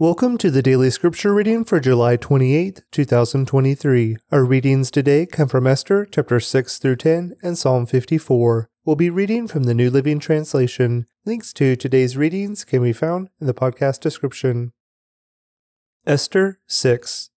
Welcome to the daily scripture reading for July 28, 2023. Our readings today come from Esther chapter 6 through 10 and Psalm 54. We'll be reading from the New Living Translation. Links to today's readings can be found in the podcast description. Esther 6.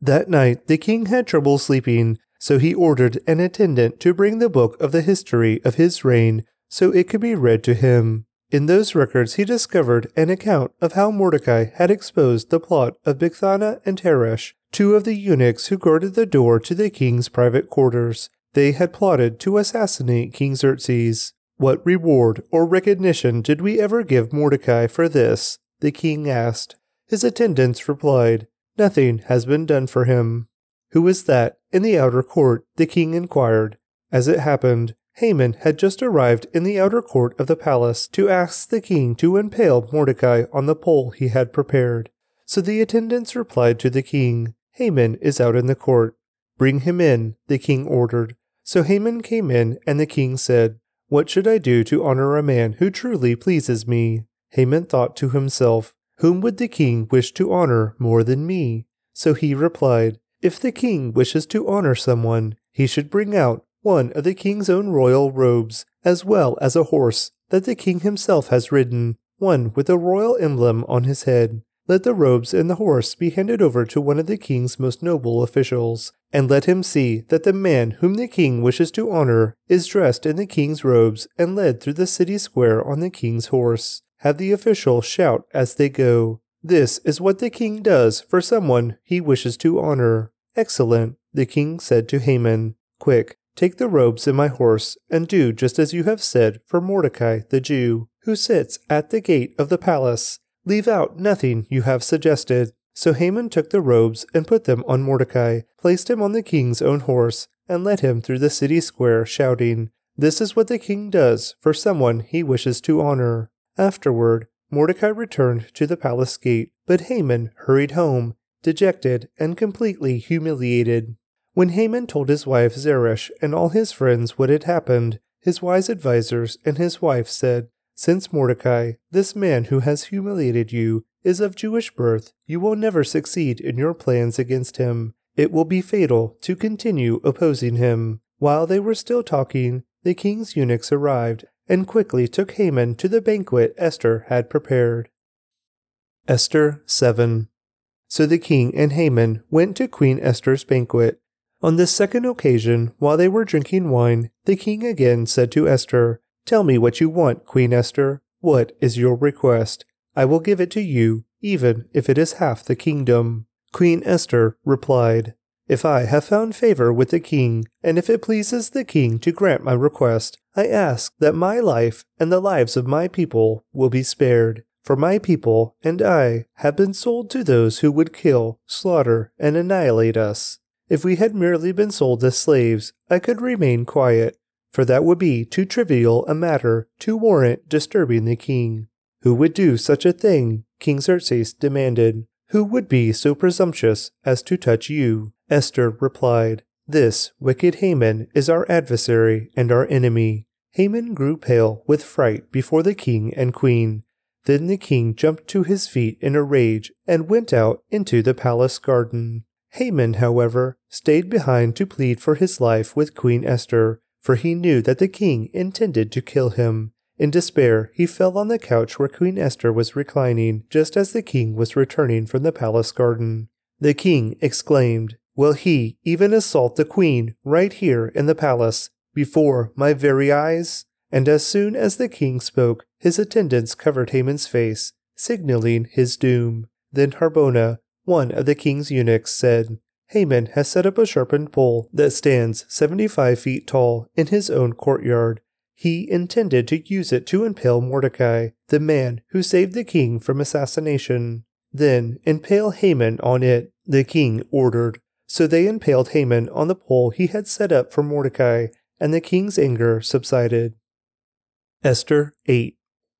That night the king had trouble sleeping, so he ordered an attendant to bring the book of the history of his reign so it could be read to him. In those records, he discovered an account of how Mordecai had exposed the plot of Bigthana and Teresh, two of the eunuchs who guarded the door to the king's private quarters. They had plotted to assassinate King Xerxes. What reward or recognition did we ever give Mordecai for this? The king asked. His attendants replied, Nothing has been done for him. Who is that in the outer court? The king inquired. As it happened, Haman had just arrived in the outer court of the palace to ask the king to impale Mordecai on the pole he had prepared. So the attendants replied to the king, Haman is out in the court. Bring him in, the king ordered. So Haman came in, and the king said, What should I do to honor a man who truly pleases me? Haman thought to himself, Whom would the king wish to honor more than me? So he replied, If the king wishes to honor someone, he should bring out one of the king's own royal robes, as well as a horse that the king himself has ridden, one with a royal emblem on his head. Let the robes and the horse be handed over to one of the king's most noble officials, and let him see that the man whom the king wishes to honor is dressed in the king's robes and led through the city square on the king's horse. Have the official shout as they go. This is what the king does for someone he wishes to honor. Excellent, the king said to Haman. Quick, Take the robes and my horse, and do just as you have said for Mordecai the Jew, who sits at the gate of the palace. Leave out nothing you have suggested. So Haman took the robes and put them on Mordecai, placed him on the king's own horse, and led him through the city square, shouting, This is what the king does for someone he wishes to honor. Afterward, Mordecai returned to the palace gate, but Haman hurried home, dejected and completely humiliated. When Haman told his wife Zeresh and all his friends what had happened, his wise advisers and his wife said, Since Mordecai, this man who has humiliated you, is of Jewish birth, you will never succeed in your plans against him. It will be fatal to continue opposing him. While they were still talking, the king's eunuchs arrived and quickly took Haman to the banquet Esther had prepared. Esther 7 So the king and Haman went to Queen Esther's banquet. On this second occasion, while they were drinking wine, the king again said to Esther, Tell me what you want, Queen Esther. What is your request? I will give it to you, even if it is half the kingdom. Queen Esther replied, If I have found favor with the king, and if it pleases the king to grant my request, I ask that my life and the lives of my people will be spared. For my people and I have been sold to those who would kill, slaughter, and annihilate us. If we had merely been sold as slaves, I could remain quiet, for that would be too trivial a matter to warrant disturbing the king. Who would do such a thing? King Xerxes demanded. Who would be so presumptuous as to touch you? Esther replied, This wicked Haman is our adversary and our enemy. Haman grew pale with fright before the king and queen. Then the king jumped to his feet in a rage and went out into the palace garden. Haman, however, stayed behind to plead for his life with Queen Esther, for he knew that the king intended to kill him. In despair, he fell on the couch where Queen Esther was reclining, just as the king was returning from the palace garden. The king exclaimed, Will he even assault the queen right here in the palace, before my very eyes? And as soon as the king spoke, his attendants covered Haman's face, signaling his doom. Then Harbona, one of the king's eunuchs said, Haman has set up a sharpened pole that stands 75 feet tall in his own courtyard. He intended to use it to impale Mordecai, the man who saved the king from assassination. Then impale Haman on it, the king ordered. So they impaled Haman on the pole he had set up for Mordecai, and the king's anger subsided. Esther 8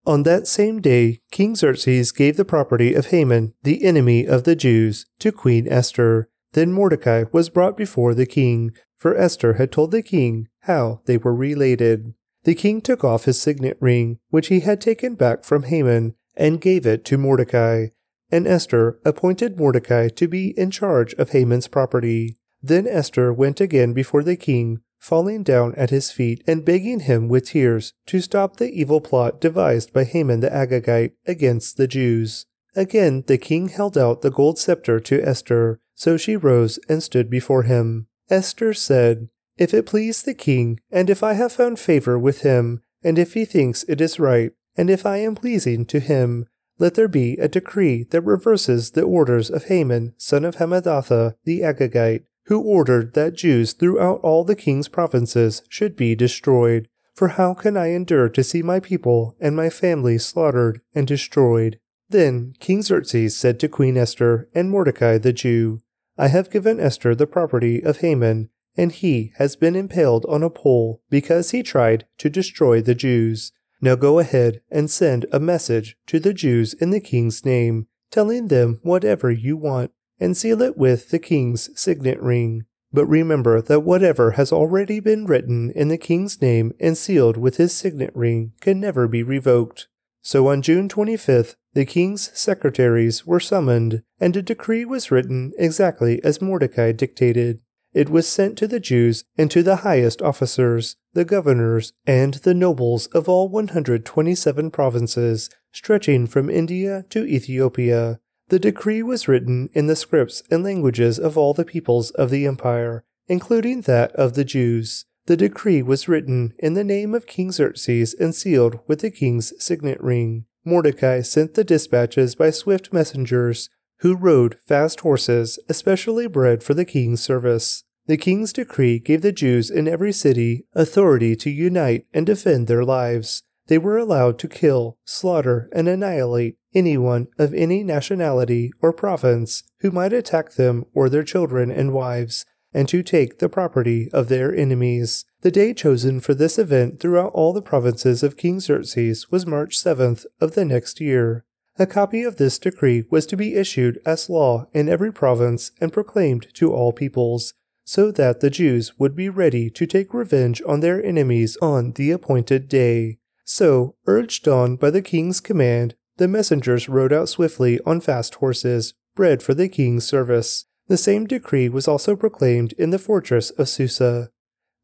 on that same day, King Xerxes gave the property of Haman, the enemy of the Jews, to Queen Esther. Then Mordecai was brought before the king, for Esther had told the king how they were related. The king took off his signet ring, which he had taken back from Haman, and gave it to Mordecai. and Esther appointed Mordecai to be in charge of Haman's property. Then Esther went again before the king, falling down at his feet and begging him with tears to stop the evil plot devised by Haman the Agagite against the Jews. Again the king held out the gold scepter to Esther, so she rose and stood before him. Esther said, If it please the king, and if I have found favor with him, and if he thinks it is right, and if I am pleasing to him, let there be a decree that reverses the orders of Haman, son of Hammedatha the Agagite, who ordered that Jews throughout all the king's provinces should be destroyed. For how can I endure to see my people and my family slaughtered and destroyed? Then King Xerxes said to Queen Esther and Mordecai the Jew, I have given Esther the property of Haman, and he has been impaled on a pole because he tried to destroy the Jews. Now go ahead and send a message to the Jews in the king's name, telling them whatever you want, and seal it with the king's signet ring. But remember that whatever has already been written in the king's name and sealed with his signet ring can never be revoked. So on June 25th, the king's secretaries were summoned, and a decree was written exactly as Mordecai dictated. It was sent to the Jews and to the highest officers, the governors, and the nobles of all 127 provinces, stretching from India to Ethiopia. The decree was written in the scripts and languages of all the peoples of the empire, including that of the Jews. The decree was written in the name of King Xerxes and sealed with the king's signet ring. Mordecai sent the dispatches by swift messengers, who rode fast horses, especially bred for the king's service. The king's decree gave the Jews in every city authority to unite and defend their lives. They were allowed to kill, slaughter, and annihilate anyone of any nationality or province who might attack them or their children and wives, and to take the property of their enemies. The day chosen for this event throughout all the provinces of King Xerxes was March 7th of the next year. A copy of this decree was to be issued as law in every province and proclaimed to all peoples, so that the Jews would be ready to take revenge on their enemies on the appointed day. So, urged on by the king's command, the messengers rode out swiftly on fast horses, bred for the king's service. The same decree was also proclaimed in the fortress of Susa.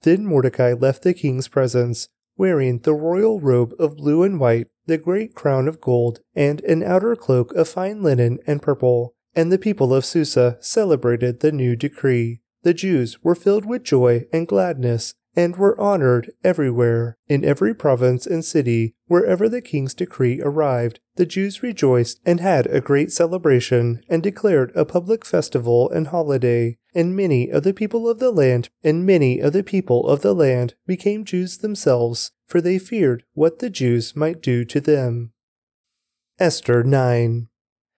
Then Mordecai left the king's presence, wearing the royal robe of blue and white, the great crown of gold, and an outer cloak of fine linen and purple. And the people of Susa celebrated the new decree the Jews were filled with joy and gladness and were honored everywhere. In every province and city, wherever the king's decree arrived, the Jews rejoiced and had a great celebration and declared a public festival and holiday. And many of the people of the land and many of the people of the land became Jews themselves, for they feared what the Jews might do to them. Esther 9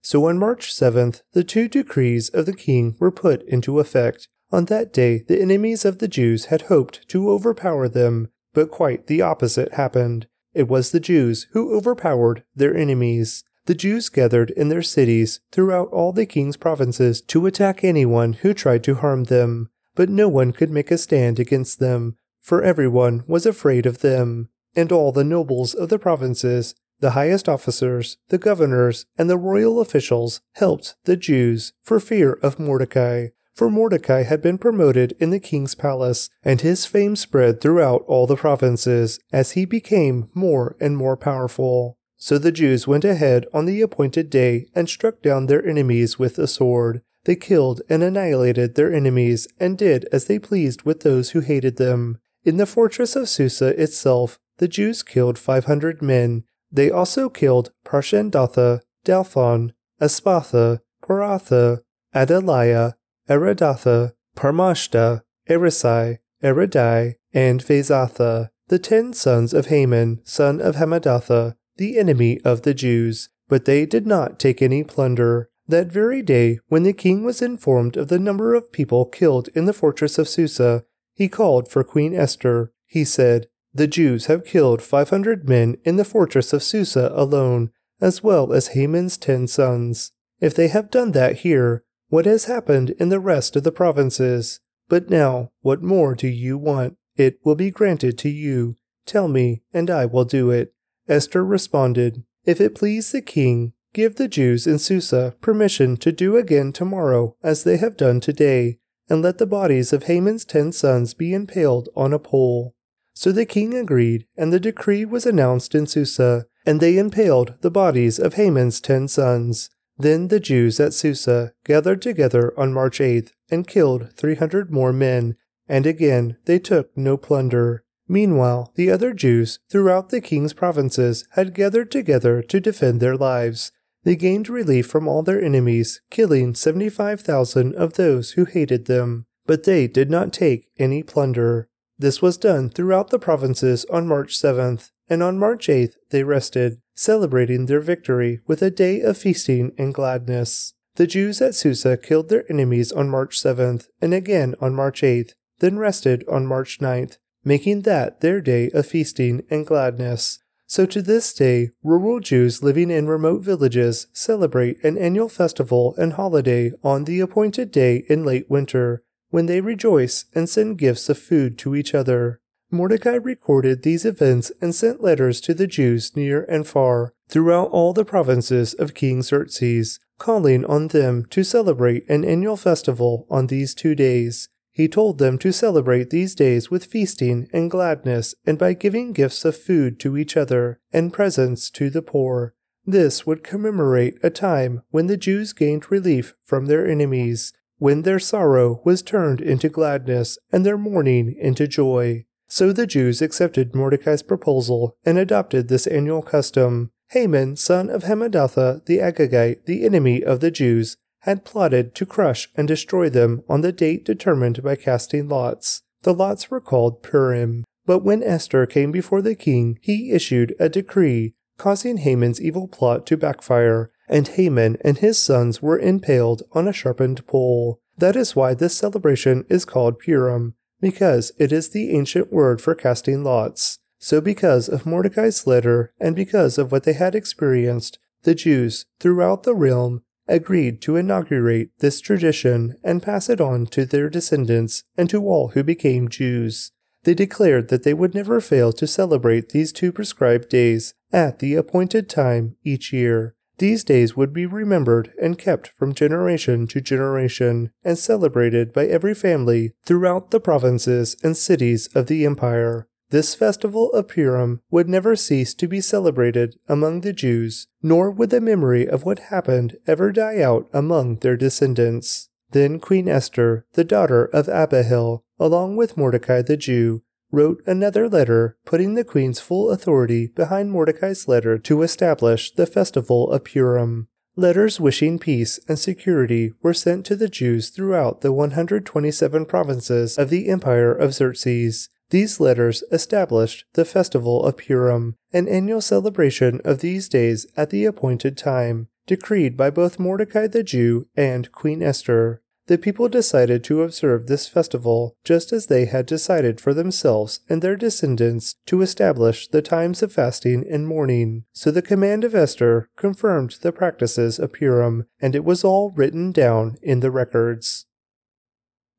So on March 7th, the two decrees of the king were put into effect on that day, the enemies of the Jews had hoped to overpower them, but quite the opposite happened. It was the Jews who overpowered their enemies. The Jews gathered in their cities throughout all the king's provinces to attack anyone who tried to harm them, but no one could make a stand against them, for everyone was afraid of them. And all the nobles of the provinces, the highest officers, the governors, and the royal officials helped the Jews for fear of Mordecai for Mordecai had been promoted in the king's palace, and his fame spread throughout all the provinces as he became more and more powerful. So the Jews went ahead on the appointed day and struck down their enemies with the sword. They killed and annihilated their enemies and did as they pleased with those who hated them. In the fortress of Susa itself, the Jews killed 500 men. They also killed Parshandatha, Dalphon, Aspatha, Poratha, Adalia, Aridatha, Parmashta, Arisai, Aridai, and Vaizatha, the ten sons of Haman, son of Hammedatha, the enemy of the Jews. But they did not take any plunder. That very day, when the king was informed of the number of people killed in the fortress of Susa, he called for Queen Esther. He said, The Jews have killed five hundred men in the fortress of Susa alone, as well as Haman's ten sons. If they have done that here, what has happened in the rest of the provinces. But now, what more do you want? It will be granted to you. Tell me, and I will do it. Esther responded, If it please the king, Give the Jews in Susa permission to do again tomorrow as they have done today, and let the bodies of Haman's ten sons be impaled on a pole. So the king agreed, and the decree was announced in Susa, and they impaled the bodies of Haman's ten sons. Then the Jews at Susa gathered together on March 8th and killed 300 more men, and again they took no plunder. Meanwhile, the other Jews throughout the king's provinces had gathered together to defend their lives. They gained relief from all their enemies, killing 75,000 of those who hated them, but they did not take any plunder. This was done throughout the provinces on March 7th, and on March 8th they rested, celebrating their victory with a day of feasting and gladness. The Jews at Susa killed their enemies on March 7th and again on March 8th, then rested on March 9th, making that their day of feasting and gladness. So to this day, rural Jews living in remote villages celebrate an annual festival and holiday on the appointed day in late winter, when they rejoice and send gifts of food to each other. Mordecai recorded these events and sent letters to the Jews near and far throughout all the provinces of King Xerxes, calling on them to celebrate an annual festival on these two days, he told them to celebrate these days with feasting and gladness and by giving gifts of food to each other and presents to the poor. This would commemorate a time when the Jews gained relief from their enemies, when their sorrow was turned into gladness and their mourning into joy. So the Jews accepted Mordecai's proposal and adopted this annual custom. Haman, son of Hammedatha the Agagite, the enemy of the Jews, had plotted to crush and destroy them on the date determined by casting lots. The lots were called Purim. But when Esther came before the king, he issued a decree, causing Haman's evil plot to backfire, and Haman and his sons were impaled on a sharpened pole. That is why this celebration is called Purim, because it is the ancient word for casting lots. So, because of Mordecai's letter and because of what they had experienced, the Jews throughout the realm agreed to inaugurate this tradition and pass it on to their descendants and to all who became Jews. They declared that they would never fail to celebrate these two prescribed days at the appointed time each year. These days would be remembered and kept from generation to generation and celebrated by every family throughout the provinces and cities of the empire. This festival of Purim would never cease to be celebrated among the Jews, nor would the memory of what happened ever die out among their descendants. Then Queen Esther, the daughter of Abihail, along with Mordecai the Jew, wrote another letter putting the queen's full authority behind Mordecai's letter to establish the festival of Purim. Letters wishing peace and security were sent to the Jews throughout the 127 provinces of the empire of Xerxes, these letters established the festival of Purim, an annual celebration of these days at the appointed time, decreed by both Mordecai the Jew and Queen Esther. The people decided to observe this festival just as they had decided for themselves and their descendants to establish the times of fasting and mourning. So the command of Esther confirmed the practices of Purim, and it was all written down in the records.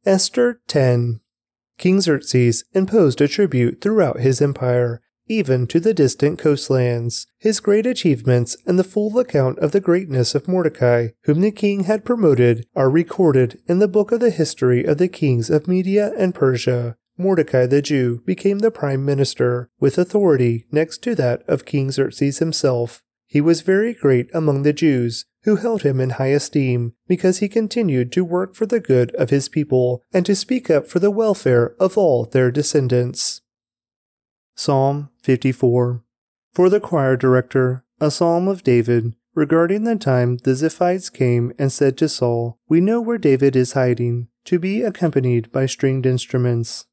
Esther 10 King Xerxes imposed a tribute throughout his empire, even to the distant coastlands. His great achievements and the full account of the greatness of Mordecai, whom the king had promoted, are recorded in the book of the history of the kings of Media and Persia. Mordecai the Jew became the prime minister, with authority next to that of King Xerxes himself. He was very great among the Jews, who held him in high esteem because he continued to work for the good of his people and to speak up for the welfare of all their descendants. Psalm 54 For the choir director, a psalm of David, regarding the time the Ziphites came and said to Saul, We know where David is hiding, to be accompanied by stringed instruments.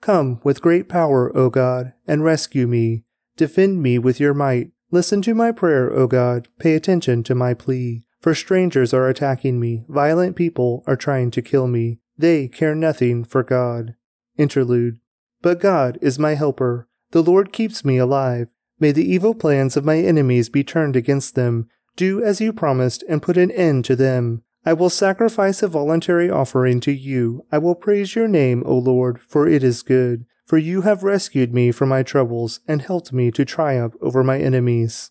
Come with great power, O God, and rescue me. Defend me with your might Listen to my prayer, O God. Pay attention to my plea. For strangers are attacking me. Violent people are trying to kill me. They care nothing for God. Interlude. But God is my helper. The Lord keeps me alive. May the evil plans of my enemies be turned against them. Do as you promised and put an end to them. I will sacrifice a voluntary offering to you. I will praise your name, O Lord, for it is good for you have rescued me from my troubles and helped me to triumph over my enemies.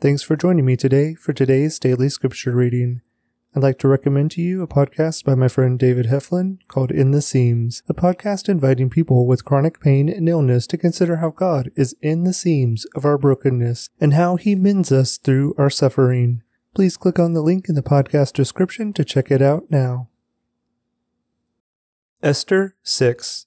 Thanks for joining me today for today's daily scripture reading. I'd like to recommend to you a podcast by my friend David Heflin called In the Seams, a podcast inviting people with chronic pain and illness to consider how God is in the seams of our brokenness and how he mends us through our suffering. Please click on the link in the podcast description to check it out now. Esther 6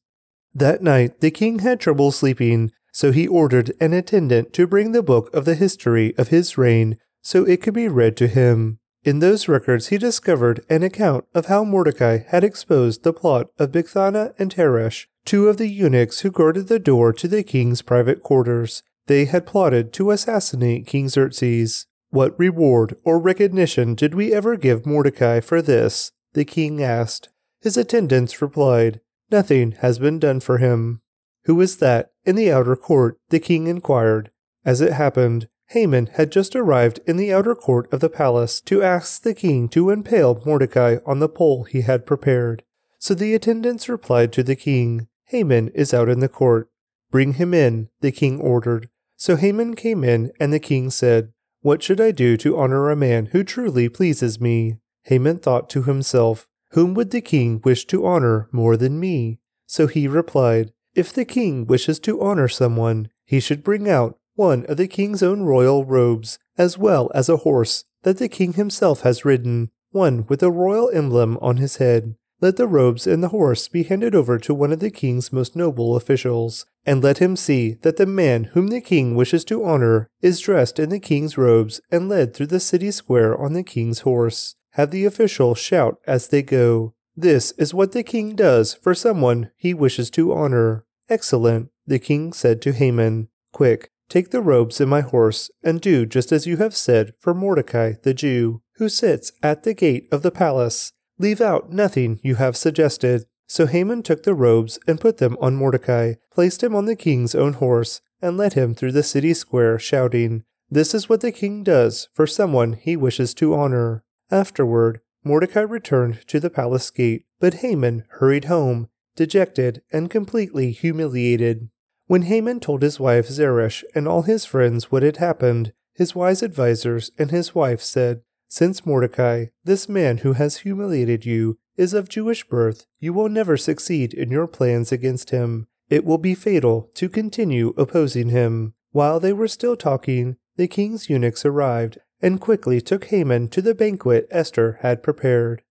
That night the king had trouble sleeping so he ordered an attendant to bring the book of the history of his reign so it could be read to him. In those records he discovered an account of how Mordecai had exposed the plot of Bigthana and Teresh, two of the eunuchs who guarded the door to the king's private quarters. They had plotted to assassinate King Xerxes. What reward or recognition did we ever give Mordecai for this? the king asked. His attendants replied, Nothing has been done for him. Who is that in the outer court? the king inquired. As it happened, Haman had just arrived in the outer court of the palace to ask the king to impale Mordecai on the pole he had prepared. So the attendants replied to the king, Haman is out in the court. Bring him in, the king ordered. So Haman came in, and the king said, What should I do to honor a man who truly pleases me? Haman thought to himself, Whom would the king wish to honor more than me? So he replied, if the king wishes to honor someone, he should bring out one of the king's own royal robes, as well as a horse that the king himself has ridden, one with a royal emblem on his head. Let the robes and the horse be handed over to one of the king's most noble officials, and let him see that the man whom the king wishes to honor is dressed in the king's robes and led through the city square on the king's horse. Have the official shout as they go. This is what the king does for someone he wishes to honor. Excellent, the king said to Haman. Quick, take the robes and my horse, and do just as you have said for Mordecai the Jew, who sits at the gate of the palace. Leave out nothing you have suggested. So Haman took the robes and put them on Mordecai, placed him on the king's own horse, and led him through the city square, shouting, This is what the king does for someone he wishes to honor. Afterward, Mordecai returned to the palace gate, but Haman hurried home dejected and completely humiliated. When Haman told his wife Zeresh and all his friends what had happened, his wise advisers and his wife said, Since Mordecai, this man who has humiliated you, is of Jewish birth, you will never succeed in your plans against him. It will be fatal to continue opposing him. While they were still talking, the king's eunuchs arrived and quickly took Haman to the banquet Esther had prepared.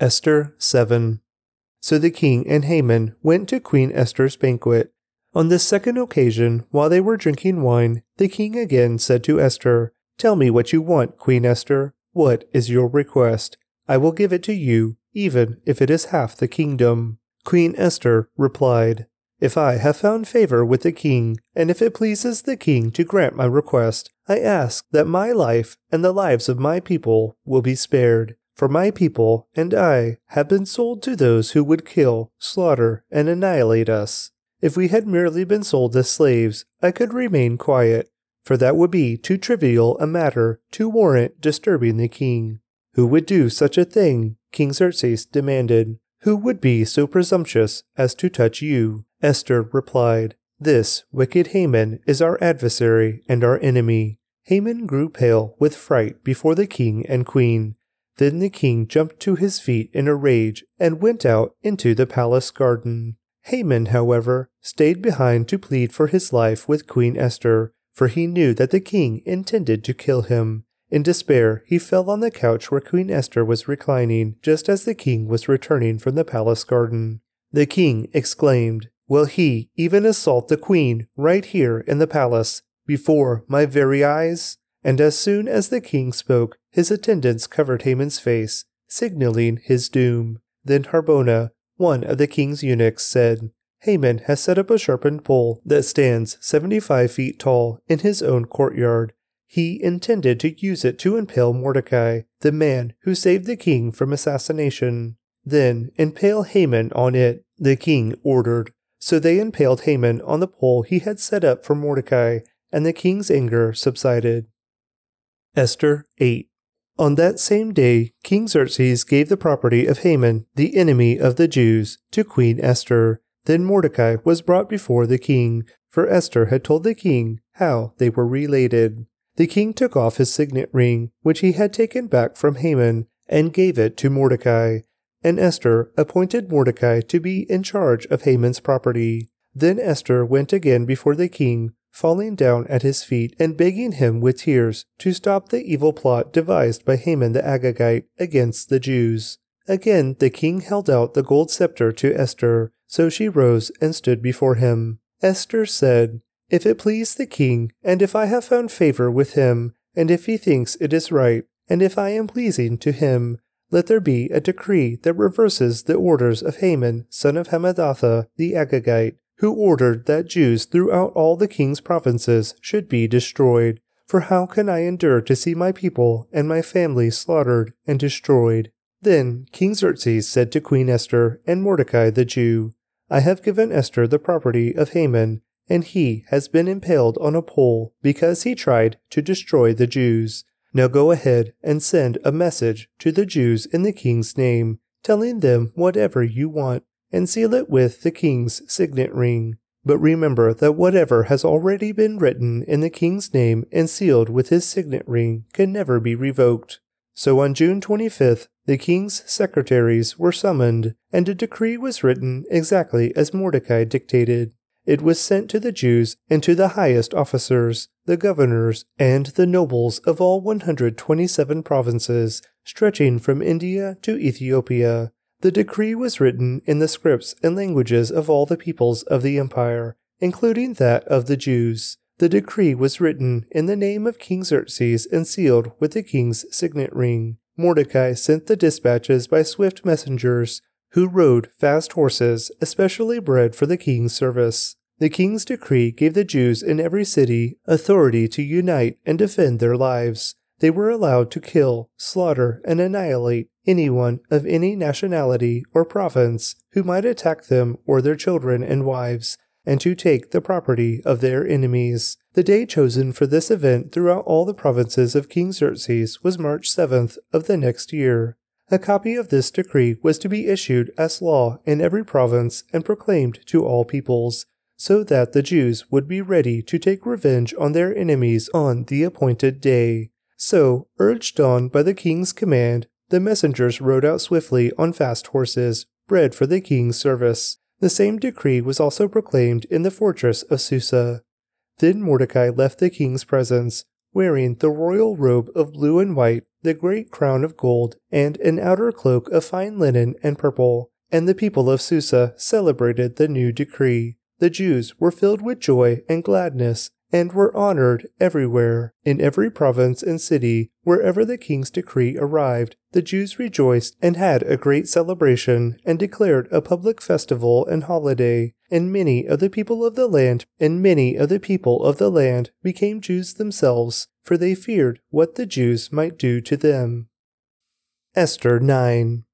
Esther 7 so the king and Haman went to Queen Esther's banquet. On this second occasion, while they were drinking wine, the king again said to Esther, Tell me what you want, Queen Esther. What is your request? I will give it to you, even if it is half the kingdom. Queen Esther replied, If I have found favor with the king, and if it pleases the king to grant my request, I ask that my life and the lives of my people will be spared. For my people and I have been sold to those who would kill, slaughter, and annihilate us. If we had merely been sold as slaves, I could remain quiet, for that would be too trivial a matter to warrant disturbing the king. Who would do such a thing? King Xerxes demanded. Who would be so presumptuous as to touch you? Esther replied, This wicked Haman is our adversary and our enemy. Haman grew pale with fright before the king and queen. Then the king jumped to his feet in a rage and went out into the palace garden. Haman, however, stayed behind to plead for his life with Queen Esther, for he knew that the king intended to kill him. In despair, he fell on the couch where Queen Esther was reclining, just as the king was returning from the palace garden. The king exclaimed, Will he even assault the queen right here in the palace, before my very eyes? And as soon as the king spoke, his attendants covered Haman's face, signaling his doom. Then Harbona, one of the king's eunuchs, said, Haman has set up a sharpened pole that stands seventy five feet tall in his own courtyard. He intended to use it to impale Mordecai, the man who saved the king from assassination. Then impale Haman on it, the king ordered. So they impaled Haman on the pole he had set up for Mordecai, and the king's anger subsided. Esther 8. On that same day, King Xerxes gave the property of Haman, the enemy of the Jews, to Queen Esther. Then Mordecai was brought before the king, for Esther had told the king how they were related. The king took off his signet ring, which he had taken back from Haman, and gave it to Mordecai. And Esther appointed Mordecai to be in charge of Haman's property. Then Esther went again before the king, falling down at his feet and begging him with tears to stop the evil plot devised by Haman the Agagite against the Jews. Again the king held out the gold scepter to Esther, so she rose and stood before him. Esther said, If it please the king, and if I have found favor with him, and if he thinks it is right, and if I am pleasing to him, let there be a decree that reverses the orders of Haman, son of Hammedatha, the Agagite, who ordered that Jews throughout all the king's provinces should be destroyed. For how can I endure to see my people and my family slaughtered and destroyed? Then King Xerxes said to Queen Esther and Mordecai the Jew, I have given Esther the property of Haman, and he has been impaled on a pole because he tried to destroy the Jews. Now go ahead and send a message to the Jews in the king's name, telling them whatever you want and seal it with the king's signet ring. But remember that whatever has already been written in the king's name and sealed with his signet ring can never be revoked. So on June 25th, the king's secretaries were summoned, and a decree was written exactly as Mordecai dictated. It was sent to the Jews and to the highest officers, the governors, and the nobles of all 127 provinces, stretching from India to Ethiopia, the decree was written in the scripts and languages of all the peoples of the empire, including that of the Jews. The decree was written in the name of King Xerxes and sealed with the king's signet ring. Mordecai sent the dispatches by swift messengers, who rode fast horses, especially bred for the king's service. The king's decree gave the Jews in every city authority to unite and defend their lives. They were allowed to kill, slaughter, and annihilate anyone of any nationality or province who might attack them or their children and wives, and to take the property of their enemies. The day chosen for this event throughout all the provinces of King Xerxes was March 7th of the next year. A copy of this decree was to be issued as law in every province and proclaimed to all peoples, so that the Jews would be ready to take revenge on their enemies on the appointed day. So, urged on by the king's command, the messengers rode out swiftly on fast horses, bred for the king's service. The same decree was also proclaimed in the fortress of Susa. Then Mordecai left the king's presence, wearing the royal robe of blue and white, the great crown of gold, and an outer cloak of fine linen and purple. And the people of Susa celebrated the new decree. The Jews were filled with joy and gladness and were honored everywhere. In every province and city, wherever the king's decree arrived, the Jews rejoiced and had a great celebration, and declared a public festival and holiday. And many of the people of the land, and many of the people of the land became Jews themselves, for they feared what the Jews might do to them. Esther 9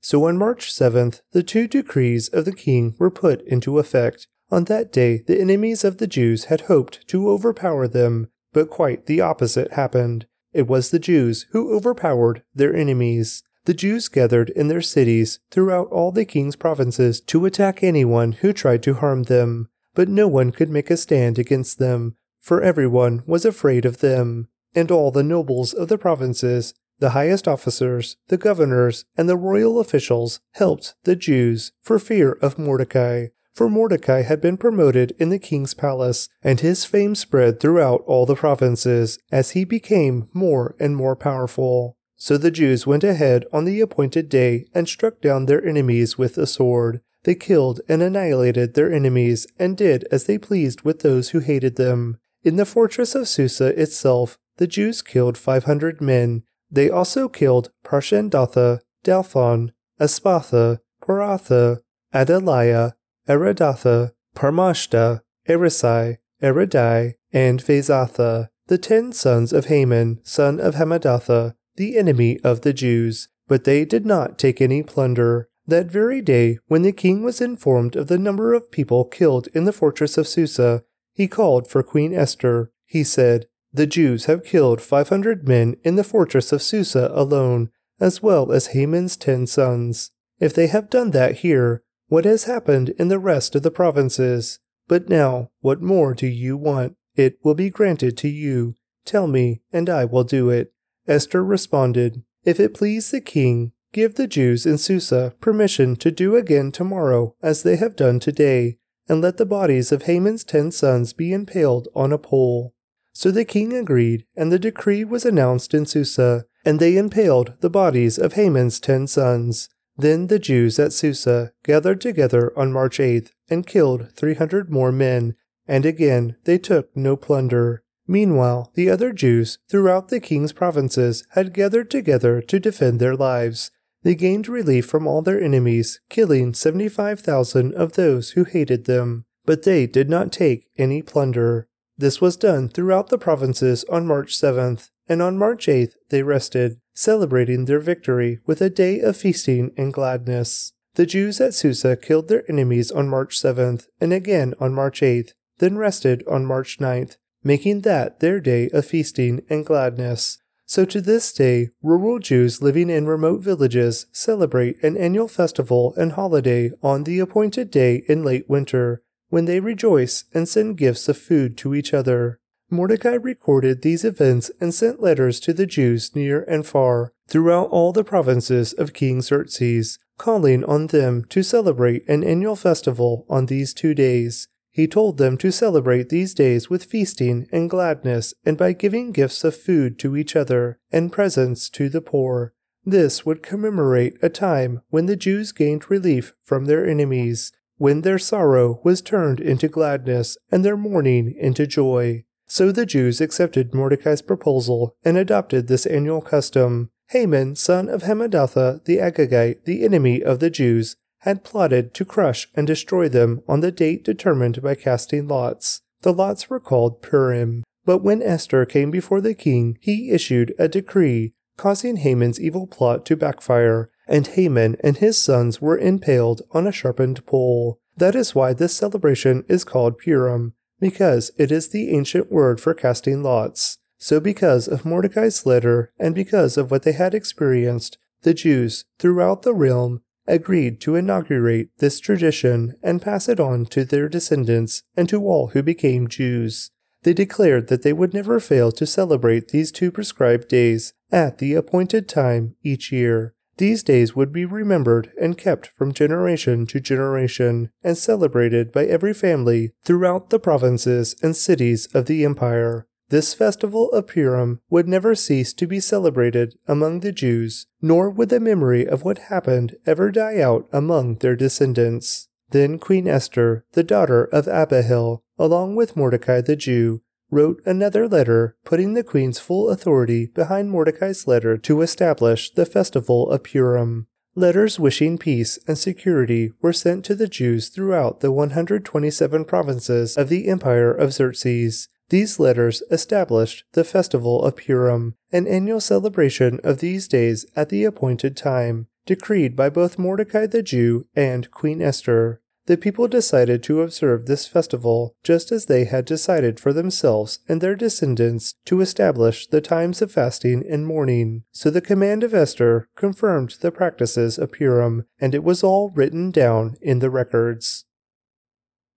So on March 7th, the two decrees of the king were put into effect, on that day, the enemies of the Jews had hoped to overpower them, but quite the opposite happened. It was the Jews who overpowered their enemies. The Jews gathered in their cities throughout all the king's provinces to attack anyone who tried to harm them, but no one could make a stand against them, for everyone was afraid of them. And all the nobles of the provinces, the highest officers, the governors, and the royal officials helped the Jews for fear of Mordecai, for Mordecai had been promoted in the king's palace, and his fame spread throughout all the provinces as he became more and more powerful. So the Jews went ahead on the appointed day and struck down their enemies with the sword. They killed and annihilated their enemies and did as they pleased with those who hated them. In the fortress of Susa itself, the Jews killed 500 men. They also killed Parshandatha, Dalphon, Aspatha, Poratha, Adalia, Aridatha, Parmashta, Arisai, Aridai, and Vaizatha, the ten sons of Haman, son of Hammedatha, the enemy of the Jews. But they did not take any plunder. That very day, when the king was informed of the number of people killed in the fortress of Susa, he called for Queen Esther. He said, The Jews have killed five hundred men in the fortress of Susa alone, as well as Haman's ten sons. If they have done that here, what has happened in the rest of the provinces. But now, what more do you want? It will be granted to you. Tell me, and I will do it. Esther responded, If it please the king, give the Jews in Susa permission to do again tomorrow as they have done today, and let the bodies of Haman's ten sons be impaled on a pole. So the king agreed, and the decree was announced in Susa, and they impaled the bodies of Haman's ten sons. Then the Jews at Susa gathered together on March 8th and killed 300 more men, and again they took no plunder. Meanwhile, the other Jews throughout the king's provinces had gathered together to defend their lives. They gained relief from all their enemies, killing 75,000 of those who hated them, but they did not take any plunder. This was done throughout the provinces on March 7th, and on March 8th they rested, celebrating their victory with a day of feasting and gladness. The Jews at Susa killed their enemies on March 7th and again on March 8th, then rested on March 9th, making that their day of feasting and gladness. So to this day, rural Jews living in remote villages celebrate an annual festival and holiday on the appointed day in late winter, when they rejoice and send gifts of food to each other. Mordecai recorded these events and sent letters to the Jews near and far throughout all the provinces of King Xerxes, calling on them to celebrate an annual festival on these two days. He told them to celebrate these days with feasting and gladness and by giving gifts of food to each other and presents to the poor. This would commemorate a time when the Jews gained relief from their enemies when their sorrow was turned into gladness and their mourning into joy. So the Jews accepted Mordecai's proposal and adopted this annual custom. Haman, son of Hammedatha the Agagite, the enemy of the Jews, had plotted to crush and destroy them on the date determined by casting lots. The lots were called Purim. But when Esther came before the king, he issued a decree, causing Haman's evil plot to backfire and Haman and his sons were impaled on a sharpened pole. That is why this celebration is called Purim, because it is the ancient word for casting lots. So, because of Mordecai's letter and because of what they had experienced, the Jews throughout the realm agreed to inaugurate this tradition and pass it on to their descendants and to all who became Jews. They declared that they would never fail to celebrate these two prescribed days at the appointed time each year. These days would be remembered and kept from generation to generation and celebrated by every family throughout the provinces and cities of the empire. This festival of Purim would never cease to be celebrated among the Jews, nor would the memory of what happened ever die out among their descendants. Then Queen Esther, the daughter of Abihail, along with Mordecai the Jew, wrote another letter putting the queen's full authority behind Mordecai's letter to establish the festival of Purim. Letters wishing peace and security were sent to the Jews throughout the 127 provinces of the Empire of Xerxes. These letters established the festival of Purim, an annual celebration of these days at the appointed time, decreed by both Mordecai the Jew and Queen Esther the people decided to observe this festival just as they had decided for themselves and their descendants to establish the times of fasting and mourning. So the command of Esther confirmed the practices of Purim, and it was all written down in the records.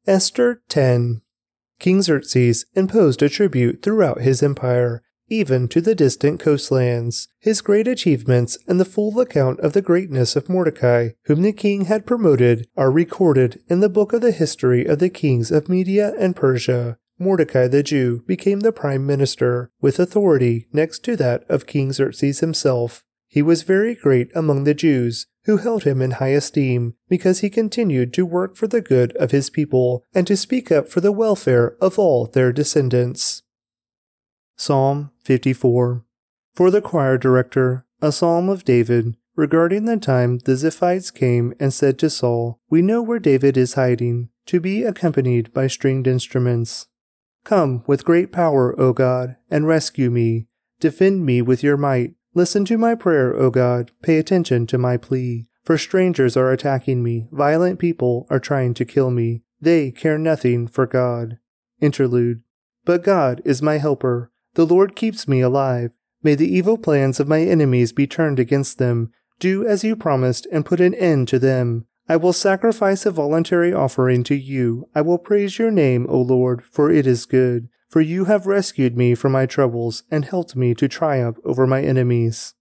Esther 10 King Xerxes imposed a tribute throughout his empire, even to the distant coastlands. His great achievements and the full account of the greatness of Mordecai, whom the king had promoted, are recorded in the book of the history of the kings of Media and Persia. Mordecai the Jew became the prime minister, with authority next to that of King Xerxes himself. He was very great among the Jews, who held him in high esteem, because he continued to work for the good of his people and to speak up for the welfare of all their descendants. Psalm 54 For the choir director, a psalm of David, regarding the time the Ziphites came and said to Saul, We know where David is hiding, to be accompanied by stringed instruments. Come with great power, O God, and rescue me. Defend me with your might. Listen to my prayer, O God. Pay attention to my plea. For strangers are attacking me, violent people are trying to kill me. They care nothing for God. Interlude. But God is my helper. The Lord keeps me alive. May the evil plans of my enemies be turned against them. Do as you promised and put an end to them. I will sacrifice a voluntary offering to you. I will praise your name, O Lord, for it is good. for you have rescued me from my troubles and helped me to triumph over my enemies.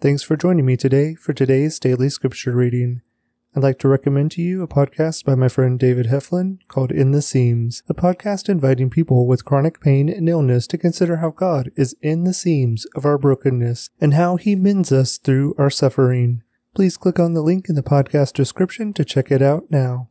Thanks for joining me today for today's daily scripture reading. I'd like to recommend to you a podcast by my friend David Heflin called In the Seams, a podcast inviting people with chronic pain and illness to consider how God is in the seams of our brokenness and how he mends us through our suffering. Please click on the link in the podcast description to check it out now.